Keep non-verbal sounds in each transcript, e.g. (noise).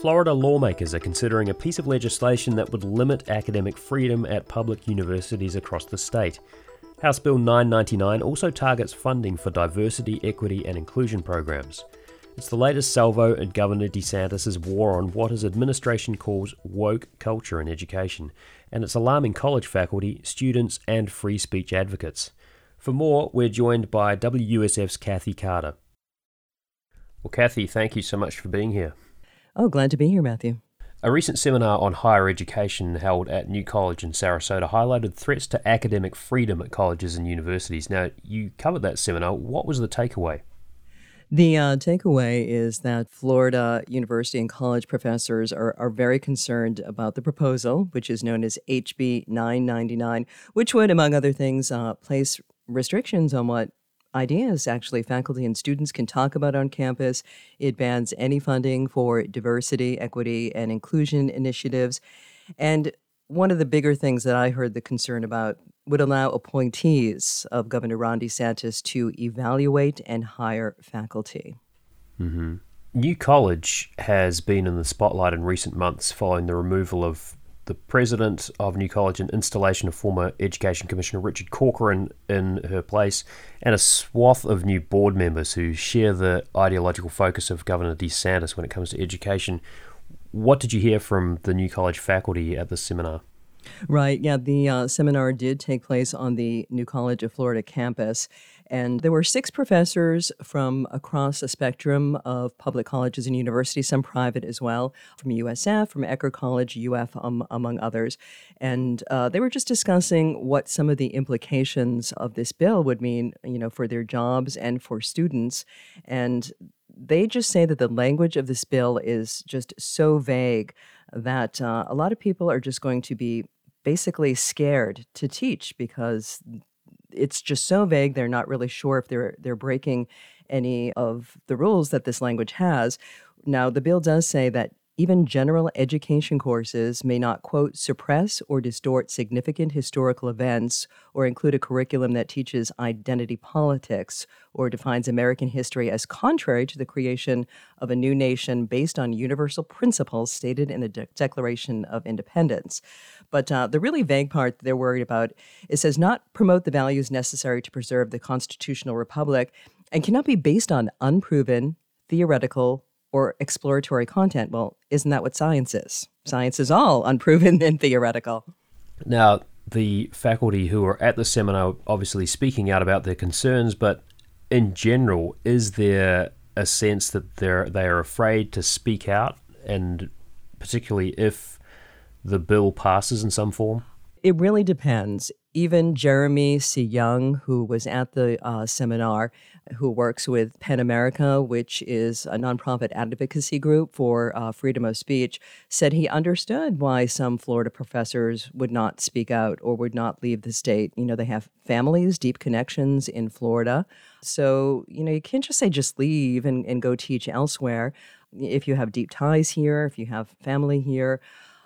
Florida lawmakers are considering a piece of legislation that would limit academic freedom at public universities across the state. House Bill 999 also targets funding for diversity, equity, and inclusion programs. It's the latest salvo in Governor DeSantis' war on what his administration calls woke culture in education, and it's alarming college faculty, students, and free speech advocates. For more, we're joined by WUSF's Cathy Carter. Well, Cathy, thank you so much for being here. Oh, glad to be here, Matthew. A recent seminar on higher education held at New College in Sarasota highlighted threats to academic freedom at colleges and universities. Now, you covered that seminar. What was the takeaway? The uh, takeaway is that Florida university and college professors are, are very concerned about the proposal, which is known as HB 999, which would, among other things, uh, place restrictions on what ideas actually faculty and students can talk about on campus. It bans any funding for diversity, equity, and inclusion initiatives. And one of the bigger things that I heard the concern about would allow appointees of Governor Ron DeSantis to evaluate and hire faculty. Mm-hmm. New College has been in the spotlight in recent months following the removal of the president of New College and installation of former Education Commissioner Richard Corcoran in her place, and a swath of new board members who share the ideological focus of Governor DeSantis when it comes to education. What did you hear from the New College faculty at the seminar? Right. Yeah. The uh, seminar did take place on the New College of Florida campus. And there were six professors from across a spectrum of public colleges and universities, some private as well, from USF, from Eckerd College, UF, um, among others. And uh, they were just discussing what some of the implications of this bill would mean, you know, for their jobs and for students. And they just say that the language of this bill is just so vague that uh, a lot of people are just going to be basically scared to teach because it's just so vague they're not really sure if they're they're breaking any of the rules that this language has. Now the bill does say that even general education courses may not, quote, suppress or distort significant historical events or include a curriculum that teaches identity politics or defines American history as contrary to the creation of a new nation based on universal principles stated in the De- Declaration of Independence. But uh, the really vague part they're worried about it says not promote the values necessary to preserve the constitutional republic and cannot be based on unproven, theoretical, or exploratory content. Well, isn't that what science is? Science is all unproven and theoretical. Now, the faculty who are at the seminar obviously speaking out about their concerns, but in general, is there a sense that they're they are afraid to speak out, and particularly if the bill passes in some form? It really depends. Even Jeremy C. Young, who was at the uh, seminar, who works with PEN America, which is a nonprofit advocacy group for uh, freedom of speech, said he understood why some Florida professors would not speak out or would not leave the state. You know, they have families, deep connections in Florida. So, you know, you can't just say just leave and, and go teach elsewhere. If you have deep ties here, if you have family here,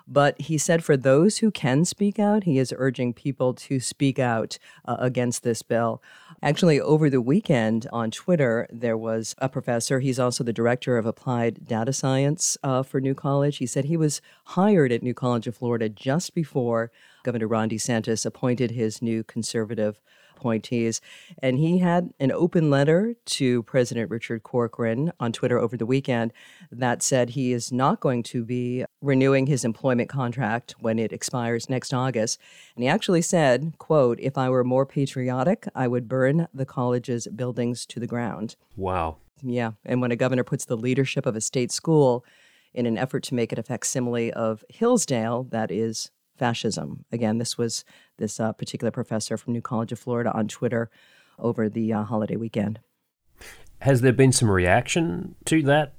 but he said for those who can speak out, he is urging people to speak out uh, against this bill. Actually, over the weekend on Twitter, there was a professor. He's also the director of applied data science uh, for New College. He said he was hired at New College of Florida just before Governor Ron DeSantis appointed his new conservative appointees. And he had an open letter to President Richard Corcoran on Twitter over the weekend that said he is not going to be renewing his employment contract when it expires next August. And he actually said, quote, if I were more patriotic, I would burn the college's buildings to the ground. Wow. Yeah. And when a governor puts the leadership of a state school in an effort to make it a facsimile of Hillsdale, that is fascism. Again, this was this uh, particular professor from New College of Florida on Twitter over the uh, holiday weekend. Has there been some reaction to that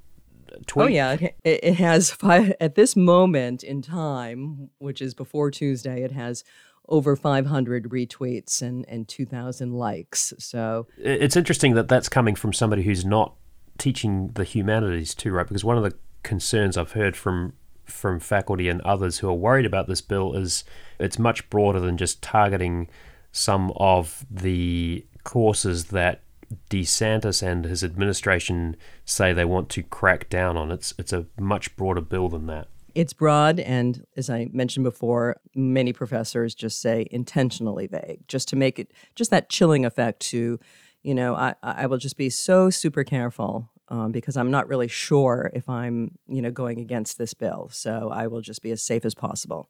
tweet? Oh yeah, it, it has five, at this moment in time, which is before Tuesday. It has over 500 retweets and and 2,000 likes. So it's interesting that that's coming from somebody who's not teaching the humanities too, right? Because one of the concerns I've heard from from faculty and others who are worried about this bill is it's much broader than just targeting some of the courses that DeSantis and his administration say they want to crack down on. It's it's a much broader bill than that. It's broad, and as I mentioned before, many professors just say intentionally vague, just to make it just that chilling effect. To, you know, I I will just be so super careful um, because I'm not really sure if I'm you know going against this bill. So I will just be as safe as possible.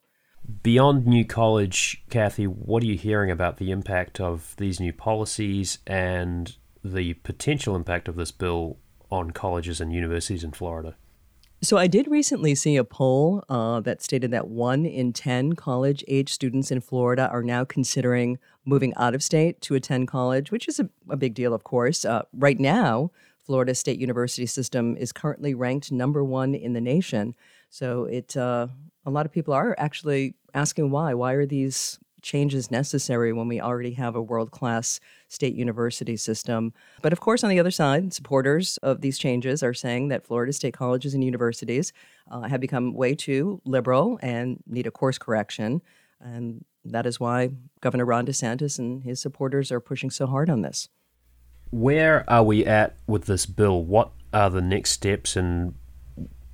Beyond New College, Cathy, what are you hearing about the impact of these new policies and the potential impact of this bill on colleges and universities in Florida? So, I did recently see a poll uh, that stated that one in 10 college age students in Florida are now considering moving out of state to attend college, which is a, a big deal, of course. Uh, right now, Florida State University system is currently ranked number one in the nation. So, it uh, a lot of people are actually asking why. Why are these changes necessary when we already have a world class state university system? But of course, on the other side, supporters of these changes are saying that Florida state colleges and universities uh, have become way too liberal and need a course correction. And that is why Governor Ron DeSantis and his supporters are pushing so hard on this. Where are we at with this bill? What are the next steps, and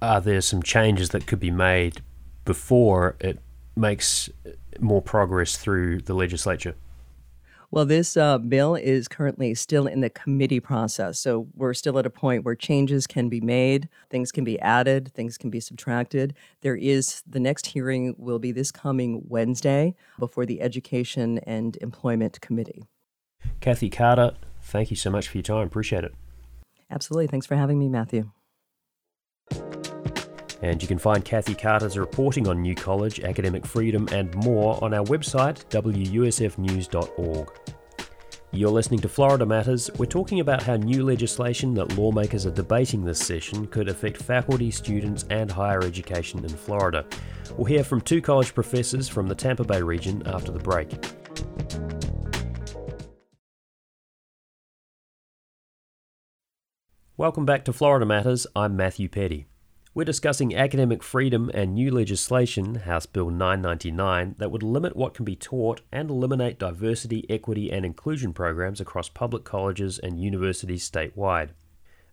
are there some changes that could be made before it makes more progress through the legislature? Well, this uh, bill is currently still in the committee process. So we're still at a point where changes can be made, things can be added, things can be subtracted. There is the next hearing will be this coming Wednesday before the Education and Employment Committee. Cathy Carter, thank you so much for your time. Appreciate it. Absolutely. Thanks for having me, Matthew. And you can find Cathy Carter's reporting on New College, academic freedom, and more on our website, wusfnews.org. You're listening to Florida Matters. We're talking about how new legislation that lawmakers are debating this session could affect faculty, students, and higher education in Florida. We'll hear from two college professors from the Tampa Bay region after the break. Welcome back to Florida Matters. I'm Matthew Peddie. We're discussing academic freedom and new legislation, House Bill 999, that would limit what can be taught and eliminate diversity, equity, and inclusion programs across public colleges and universities statewide.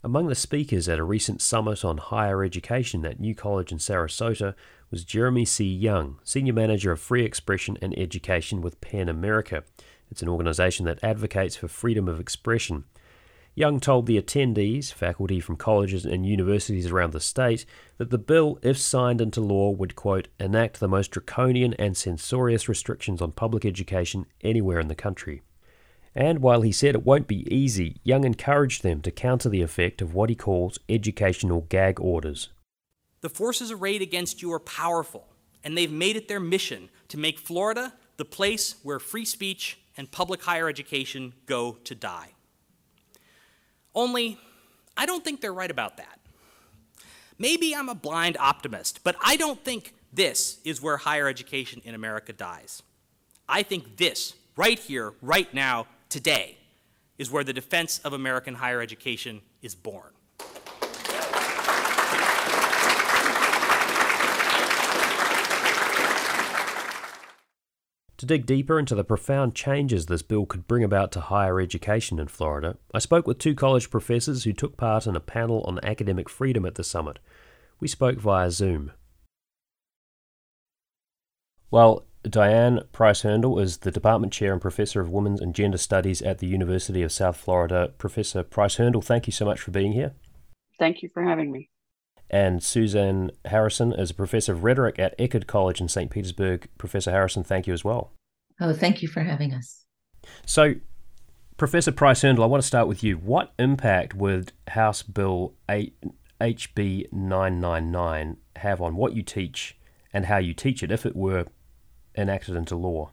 Among the speakers at a recent summit on higher education at New College in Sarasota was Jeremy C. Young, Senior Manager of Free Expression and Education with PEN America. It's an organization that advocates for freedom of expression Young told the attendees, faculty from colleges and universities around the state, that the bill, if signed into law, would, quote, enact the most draconian and censorious restrictions on public education anywhere in the country. And while he said it won't be easy, Young encouraged them to counter the effect of what he calls educational gag orders. The forces arrayed against you are powerful, and they've made it their mission to make Florida the place where free speech and public higher education go to die. Only, I don't think they're right about that. Maybe I'm a blind optimist, but I don't think this is where higher education in America dies. I think this, right here, right now, today, is where the defense of American higher education is born. To dig deeper into the profound changes this bill could bring about to higher education in Florida, I spoke with two college professors who took part in a panel on academic freedom at the summit. We spoke via Zoom. Well, Diane Price Herndl is the Department Chair and Professor of Women's and Gender Studies at the University of South Florida. Professor Price Herndl, thank you so much for being here. Thank you for having me. And Suzanne Harrison is a professor of rhetoric at Eckerd College in St. Petersburg. Professor Harrison, thank you as well. Oh, thank you for having us. So, Professor Price Herndl, I want to start with you. What impact would House Bill 8, HB 999 have on what you teach and how you teach it if it were enacted into law?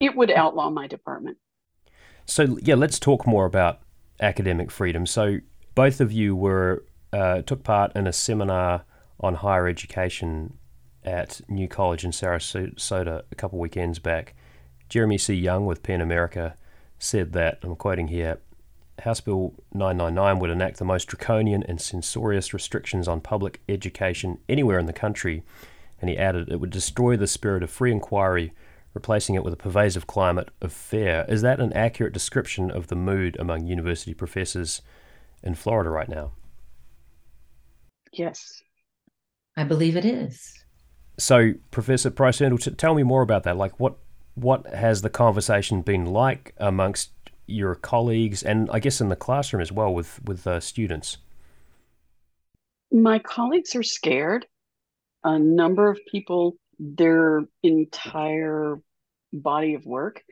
It would outlaw my department. So, yeah, let's talk more about academic freedom. So, both of you were uh, took part in a seminar on higher education at New College in Sarasota a couple weekends back. Jeremy C. Young with PEN America said that, I'm quoting here, House Bill 999 would enact the most draconian and censorious restrictions on public education anywhere in the country. And he added, it would destroy the spirit of free inquiry, replacing it with a pervasive climate of fear. Is that an accurate description of the mood among university professors in Florida right now? Yes. I believe it is. So, Professor Price Herndl, tell me more about that. Like, what what has the conversation been like amongst your colleagues and I guess in the classroom as well with with uh, students? My colleagues are scared. A number of people, their entire body of work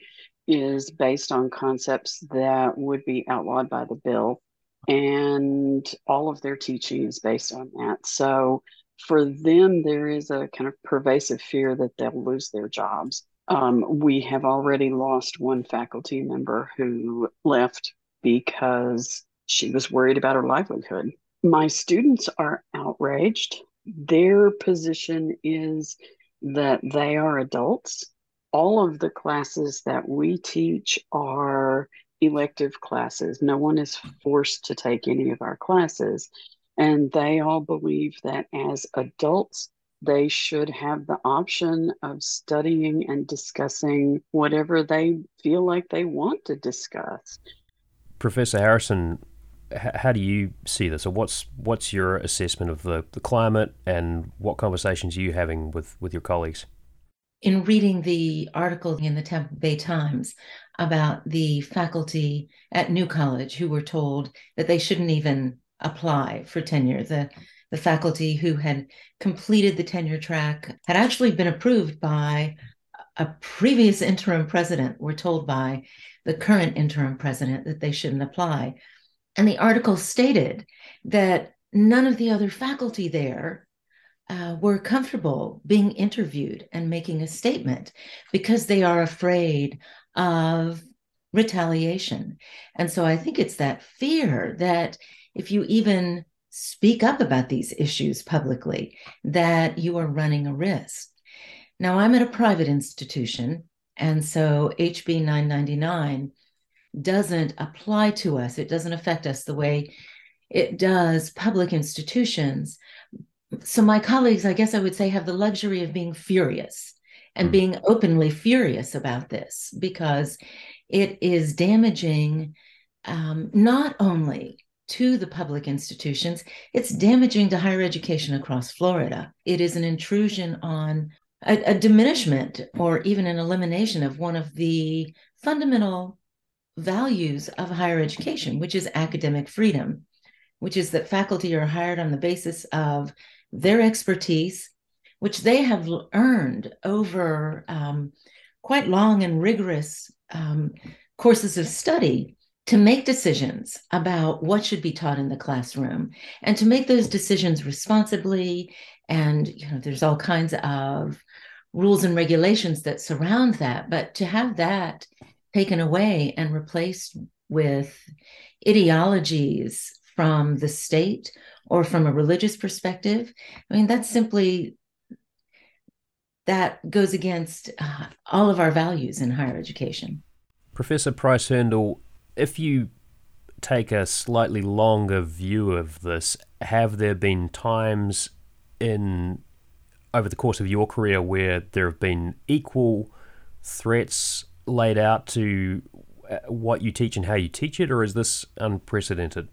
is based on concepts that would be outlawed by the bill, and all of their teaching is based on that. So for them, there is a kind of pervasive fear that they'll lose their jobs. Um, we have already lost one faculty member who left because she was worried about her livelihood. My students are outraged. Their position is that they are adults. All of the classes that we teach are elective classes. No one is forced to take any of our classes. And they all believe that as adults, they should have the option of studying and discussing whatever they feel like they want to discuss. Professor Harrison, how do you see this, or what's what's your assessment of the, the climate, and what conversations are you having with, with your colleagues? In reading the article in the Tampa Bay Times about the faculty at New College who were told that they shouldn't even apply for tenure, the the faculty who had completed the tenure track had actually been approved by a previous interim president, were told by the current interim president that they shouldn't apply. And the article stated that none of the other faculty there uh, were comfortable being interviewed and making a statement because they are afraid of retaliation. And so I think it's that fear that if you even speak up about these issues publicly, that you are running a risk. Now, I'm at a private institution, and so HB 999 doesn't apply to us. It doesn't affect us the way it does public institutions. So, my colleagues, I guess I would say, have the luxury of being furious and hmm. being openly furious about this because it is damaging um, not only to the public institutions, it's damaging to higher education across Florida. It is an intrusion on a, a, diminishment or even an elimination of one of the fundamental values of higher education, which is academic freedom, which is that faculty are hired on the basis of their expertise, which they have earned over um, quite long and rigorous um, courses of study to make decisions about what should be taught in the classroom and to make those decisions responsibly. And you know there's all kinds of rules and regulations that surround that but to have that taken away and replaced with ideologies from the state or from a religious perspective i mean that's simply that goes against uh, all of our values in higher education professor price Herndl if you take a slightly longer view of this, have there been times in over the course of your career where there have been equal threats laid out to uh, what you teach and how you teach it, or is this unprecedented?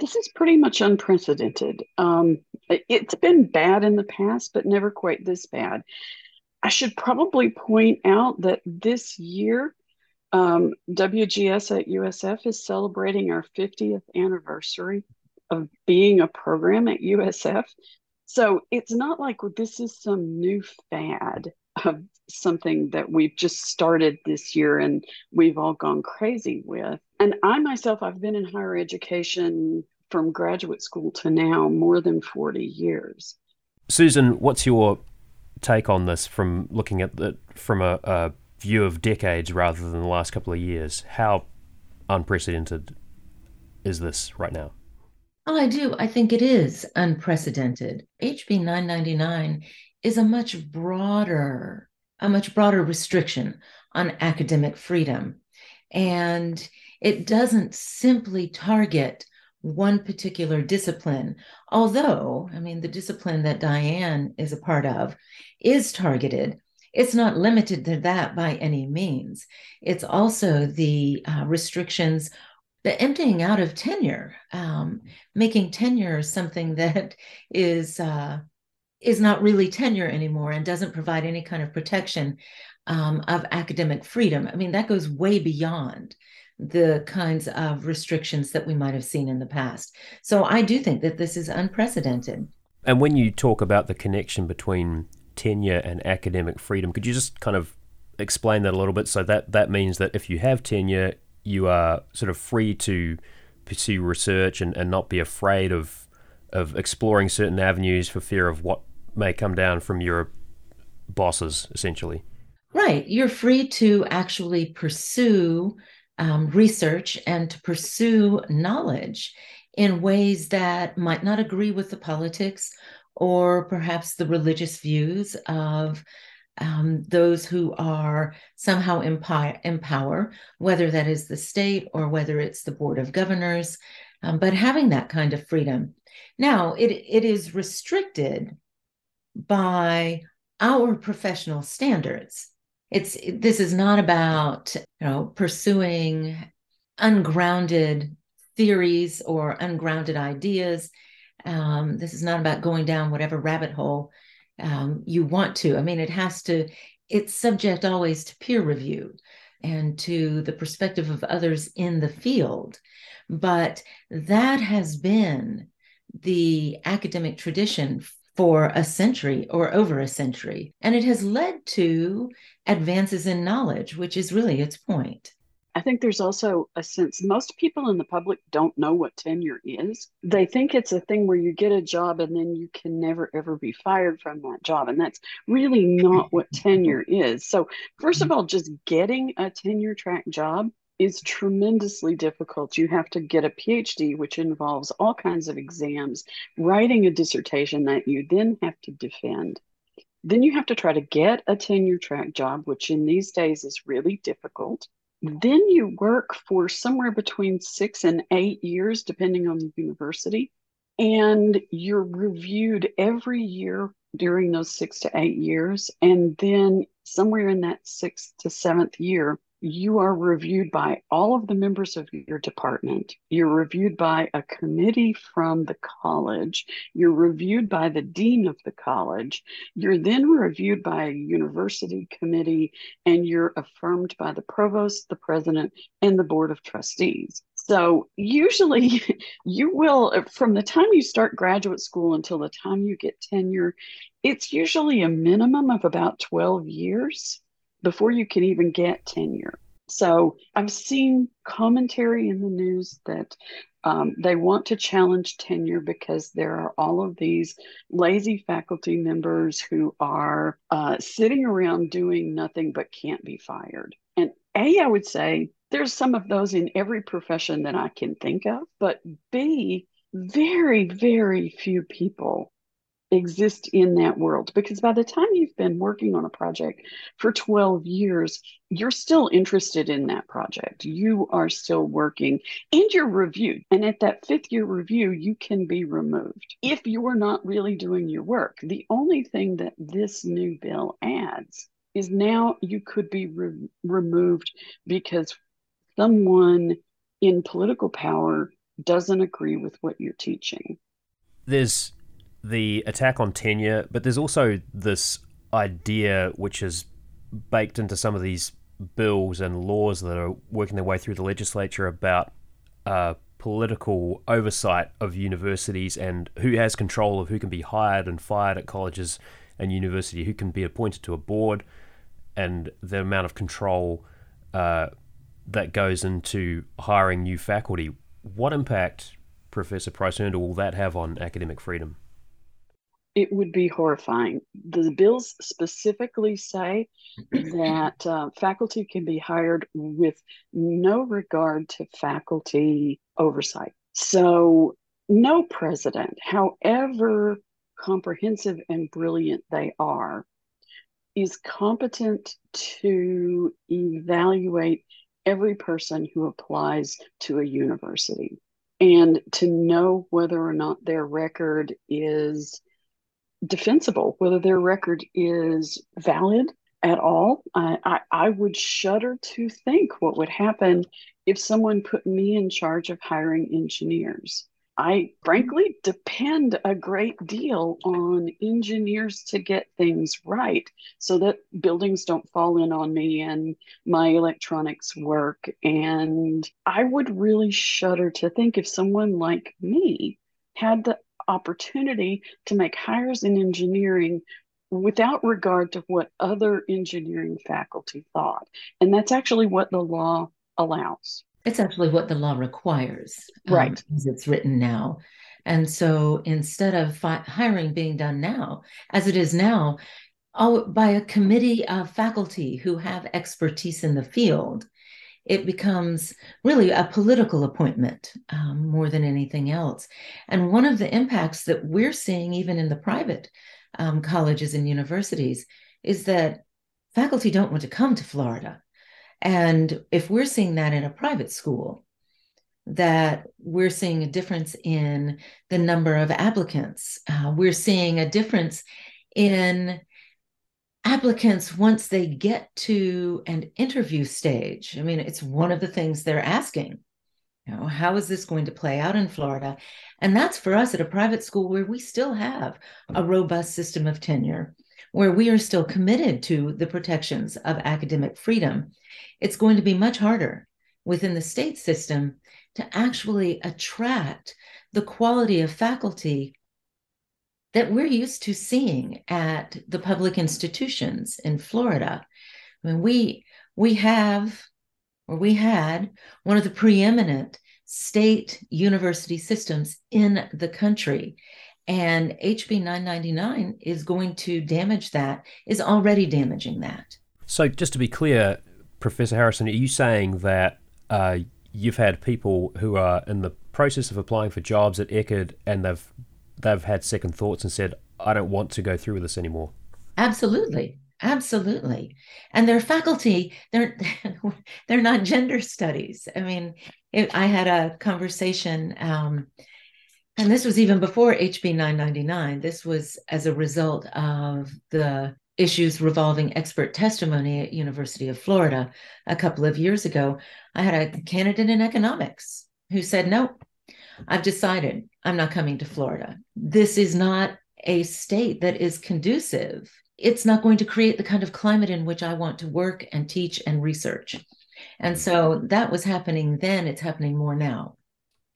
This is pretty much unprecedented. Um, it's been bad in the past, but never quite this bad. I should probably point out that this year um, WGS at USF is celebrating our 50th anniversary of being a program at USF. So it's not like this is some new fad of something that we've just started this year and we've all gone crazy with. And I myself, I've been in higher education from graduate school to now more than 40 years. Susan, what's your take on this from looking at it from a, a view of decades rather than the last couple of years. How unprecedented is this right now? Oh, I do. I think it is unprecedented. HB 999 is a much broader, a much broader restriction on academic freedom. And it doesn't simply target one particular discipline, although, I mean, the discipline that Diane is a part of is targeted. It's not limited to that by any means. It's also the uh, restrictions the emptying out of tenure, um, making tenure something that is uh, is not really tenure anymore and doesn't provide any kind of protection um, of academic freedom. I mean, that goes way beyond the kinds of restrictions that we might have seen in the past. So I do think that this is unprecedented. And when you talk about the connection between tenure and academic freedom, could you just kind of explain that a little bit? So that that means that if you have tenure, you are sort of free to pursue research and, and not be afraid of of exploring certain avenues for fear of what may come down from your bosses, essentially. Right. You're free to actually pursue um, research and to pursue knowledge in ways that might not agree with the politics or perhaps the religious views of um, those who are somehow empower, empower, whether that is the state or whether it's the board of governors, um, but having that kind of freedom. Now, it, it is restricted by our professional standards. It's this is not about you know pursuing ungrounded theories or ungrounded ideas. Um, this is not about going down whatever rabbit hole um, you want to. I mean, it has to, it's subject always to peer review and to the perspective of others in the field. But that has been the academic tradition for a century or over a century. And it has led to advances in knowledge, which is really its point. I think there's also a sense most people in the public don't know what tenure is. They think it's a thing where you get a job and then you can never ever be fired from that job. And that's really not what tenure is. So, first of all, just getting a tenure track job is tremendously difficult. You have to get a PhD, which involves all kinds of exams, writing a dissertation that you then have to defend. Then you have to try to get a tenure track job, which in these days is really difficult. Then you work for somewhere between six and eight years, depending on the university. And you're reviewed every year during those six to eight years. And then somewhere in that sixth to seventh year, you are reviewed by all of the members of your department. You're reviewed by a committee from the college. You're reviewed by the dean of the college. You're then reviewed by a university committee, and you're affirmed by the provost, the president, and the board of trustees. So, usually, (laughs) you will, from the time you start graduate school until the time you get tenure, it's usually a minimum of about 12 years before you can even get tenure. So I've seen commentary in the news that um, they want to challenge tenure because there are all of these lazy faculty members who are uh, sitting around doing nothing but can't be fired. And A, I would say there's some of those in every profession that I can think of, but B, very, very few people exist in that world. Because by the time you've been working on a project for 12 years you're still interested in that project. You are still working and you're reviewed. And at that fifth year review you can be removed if you are not really doing your work. The only thing that this new bill adds is now you could be re- removed because someone in political power doesn't agree with what you're teaching. There's the attack on tenure, but there's also this idea which is baked into some of these bills and laws that are working their way through the legislature about uh, political oversight of universities and who has control of who can be hired and fired at colleges and university, who can be appointed to a board, and the amount of control uh, that goes into hiring new faculty. What impact, Professor Price will that have on academic freedom? It would be horrifying. The bills specifically say (clears throat) that uh, faculty can be hired with no regard to faculty oversight. So no president, however comprehensive and brilliant they are, is competent to evaluate every person who applies to a university and to know whether or not their record is defensible, whether their record is valid at all. I, I, I, would shudder to think what would happen if someone put me in charge of hiring engineers. I frankly depend a great deal on engineers to get things right so that buildings don't fall in on me and my electronics work. And I would really shudder to think if someone like me had the opportunity to make hires in engineering without regard to what other engineering faculty thought. And that's actually what the law allows. It's actually what the law requires, um, right? Um, as it's written now. And so instead of fi- hiring being done now, as it is now, all, by a committee of faculty who have expertise in the field, it becomes really a political appointment um, more than anything else. And one of the impacts that we're seeing, even in the private um, colleges and universities, is that faculty don't want to come to Florida. And if we're seeing that in a private school, that we're seeing a difference in the number of applicants. Uh, we're seeing a difference in applicants once they get to an interview stage. I mean, it's one of the things they're asking. You know, how is this going to play out in Florida? And that's for us at a private school where we still have a robust system of tenure, where we are still committed to the protections of academic freedom it's going to be much harder within the state system to actually attract the quality of faculty that we're used to seeing at the public institutions in Florida. I mean, we we have or we had one of the preeminent state university systems in the country. And HB 999 is going to damage that, is already damaging that. So, just to be clear, Professor Harrison, are you saying that uh, you've had people who are in the process of applying for jobs at Eckerd and they've they've had second thoughts and said, "I don't want to go through with this anymore"? Absolutely, absolutely. And their faculty, they're (laughs) they're not gender studies. I mean, it, I had a conversation. Um, and this was even before HB 999. This was as a result of the issues revolving expert testimony at University of Florida a couple of years ago, I had a candidate in economics who said, "No, I've decided I'm not coming to Florida. This is not a state that is conducive. It's not going to create the kind of climate in which I want to work and teach and research." And mm-hmm. so that was happening then, it's happening more now.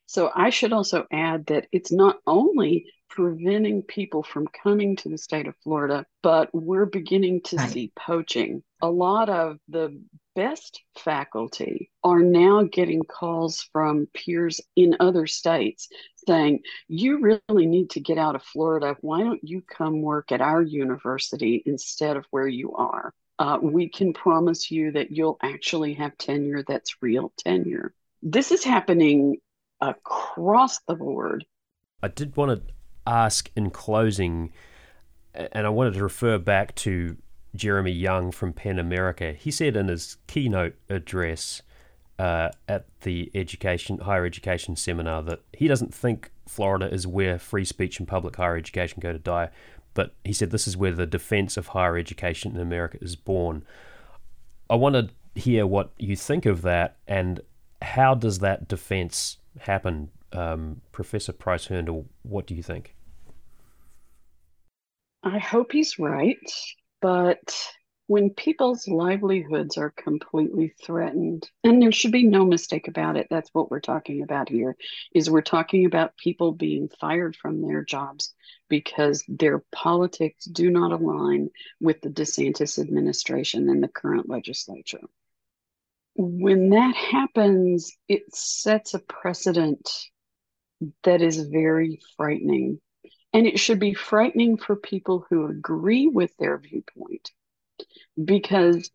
So I should also add that it's not only preventing people from coming to the state of Florida, but we're beginning to right. see poaching. A lot of the best faculty are now getting calls from peers in other states saying, You really need to get out of Florida. Why don't you come work at our university instead of where you are? Uh, we can promise you that you'll actually have tenure that's real tenure. This is happening across the board. I did want to ask in closing, and I wanted to refer back to Jeremy Young from PEN America. He said in his keynote address uh, at the education higher education seminar that he doesn't think Florida is where free speech and public higher education go to die, but he said this is where the defense of higher education in America is born. I want to hear what you think of that and how does that defense happen? Um, Professor Price Herndl, what do you think? I hope he's right, but when people's livelihoods are completely threatened and there should be no mistake about it that's what we're talking about here is we're talking about people being fired from their jobs because their politics do not align with the DeSantis administration and the current legislature. When that happens it sets a precedent that is very frightening and it should be frightening for people who agree with their viewpoint because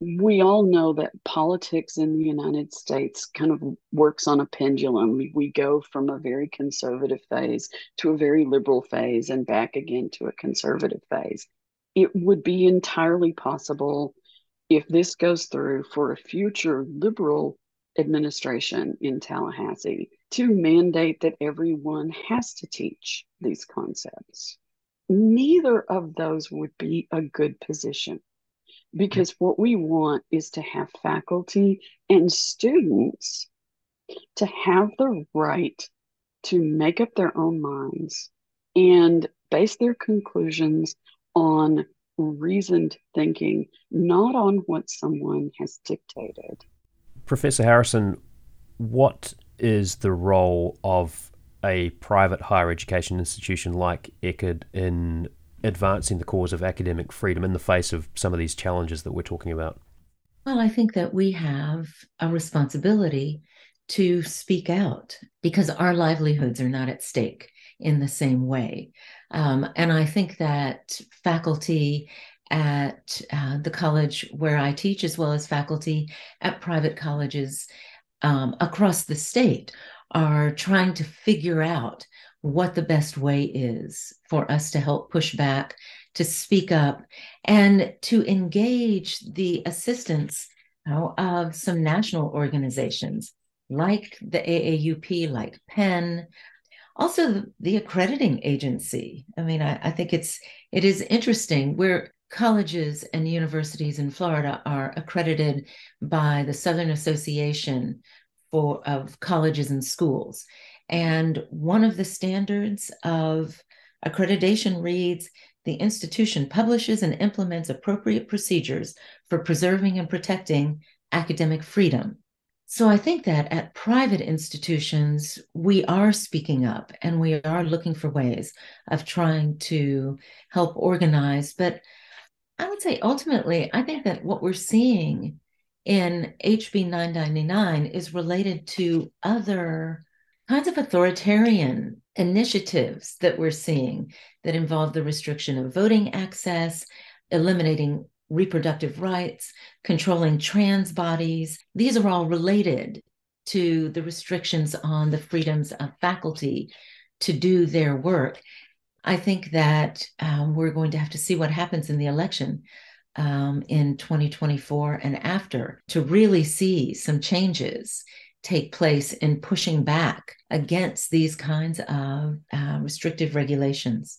we all know that politics in the United States kind of works on a pendulum. We, go from a very conservative phase to a very liberal phase and back again to a conservative phase. It would be entirely possible if this goes through for a future liberal administration in Tallahassee to mandate that everyone has to teach these concepts. Neither of those would be a good position because what we want is to have faculty and students to have the right to make up their own minds and base their conclusions on reasoned thinking, not on what someone has dictated. Professor Harrison, what is the role of a private higher education institution like Eckerd in advancing the cause of academic freedom in the face of some of these challenges that we're talking about? Well, I think that we have a responsibility to speak out because our livelihoods are not at stake in the same way. Um, and I think that faculty at uh, the college where I teach, as well as faculty at private colleges um, across the state, are trying to figure out what the best way is for us to help push back, to speak up, and to engage the assistance you know, of some national organizations like the AAUP, like PEN, also the, accrediting agency. I mean, I, I think it's it is interesting where colleges and universities in Florida are accredited by the Southern Association for of colleges and schools. And one of the standards of accreditation reads the institution publishes and implements appropriate procedures for preserving and protecting academic freedom. So I think that at private institutions, we are speaking up and we are looking for ways of trying to help organize. But I would say ultimately, I think that what we're seeing in HB 999 is related to other kinds of authoritarian initiatives that we're seeing that involve the restriction of voting access, eliminating reproductive rights, controlling trans bodies. These are all related to the restrictions on the freedoms of faculty to do their work. I think that um, we're going to have to see what happens in the election um, in 2024 and after to really see some changes take place in pushing back against these kinds of uh, restrictive regulations.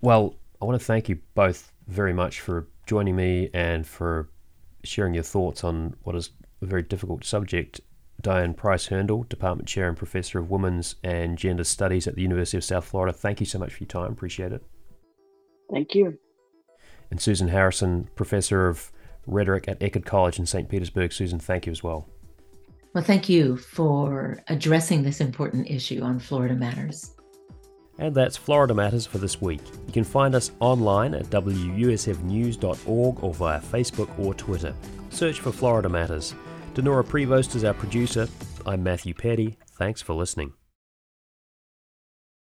Well, I want to thank you both very much for joining me and for sharing your thoughts on what is a very difficult subject. Diane Price Herndl, Department Chair and Professor of Women's and Gender Studies at the University of South Florida. Thank you so much for your time. Appreciate it. Thank you. And Susan Harrison, Professor of Rhetoric at Eckerd College in St. Petersburg. Susan, thank you as well. Well, thank you for addressing this important issue on Florida Matters. And that's Florida Matters for this week. You can find us online at wusfnews.org or via Facebook or Twitter. Search for Florida Matters. Dinorah Prevost is our producer. I'm Matthew Peddie. Thanks for listening.